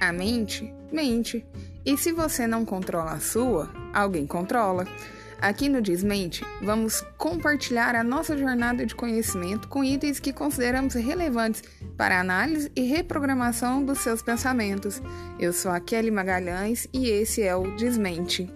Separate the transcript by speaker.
Speaker 1: A mente mente. E se você não controla a sua, alguém controla. Aqui no Desmente, vamos compartilhar a nossa jornada de conhecimento com itens que consideramos relevantes para análise e reprogramação dos seus pensamentos. Eu sou a Kelly Magalhães e esse é o Desmente.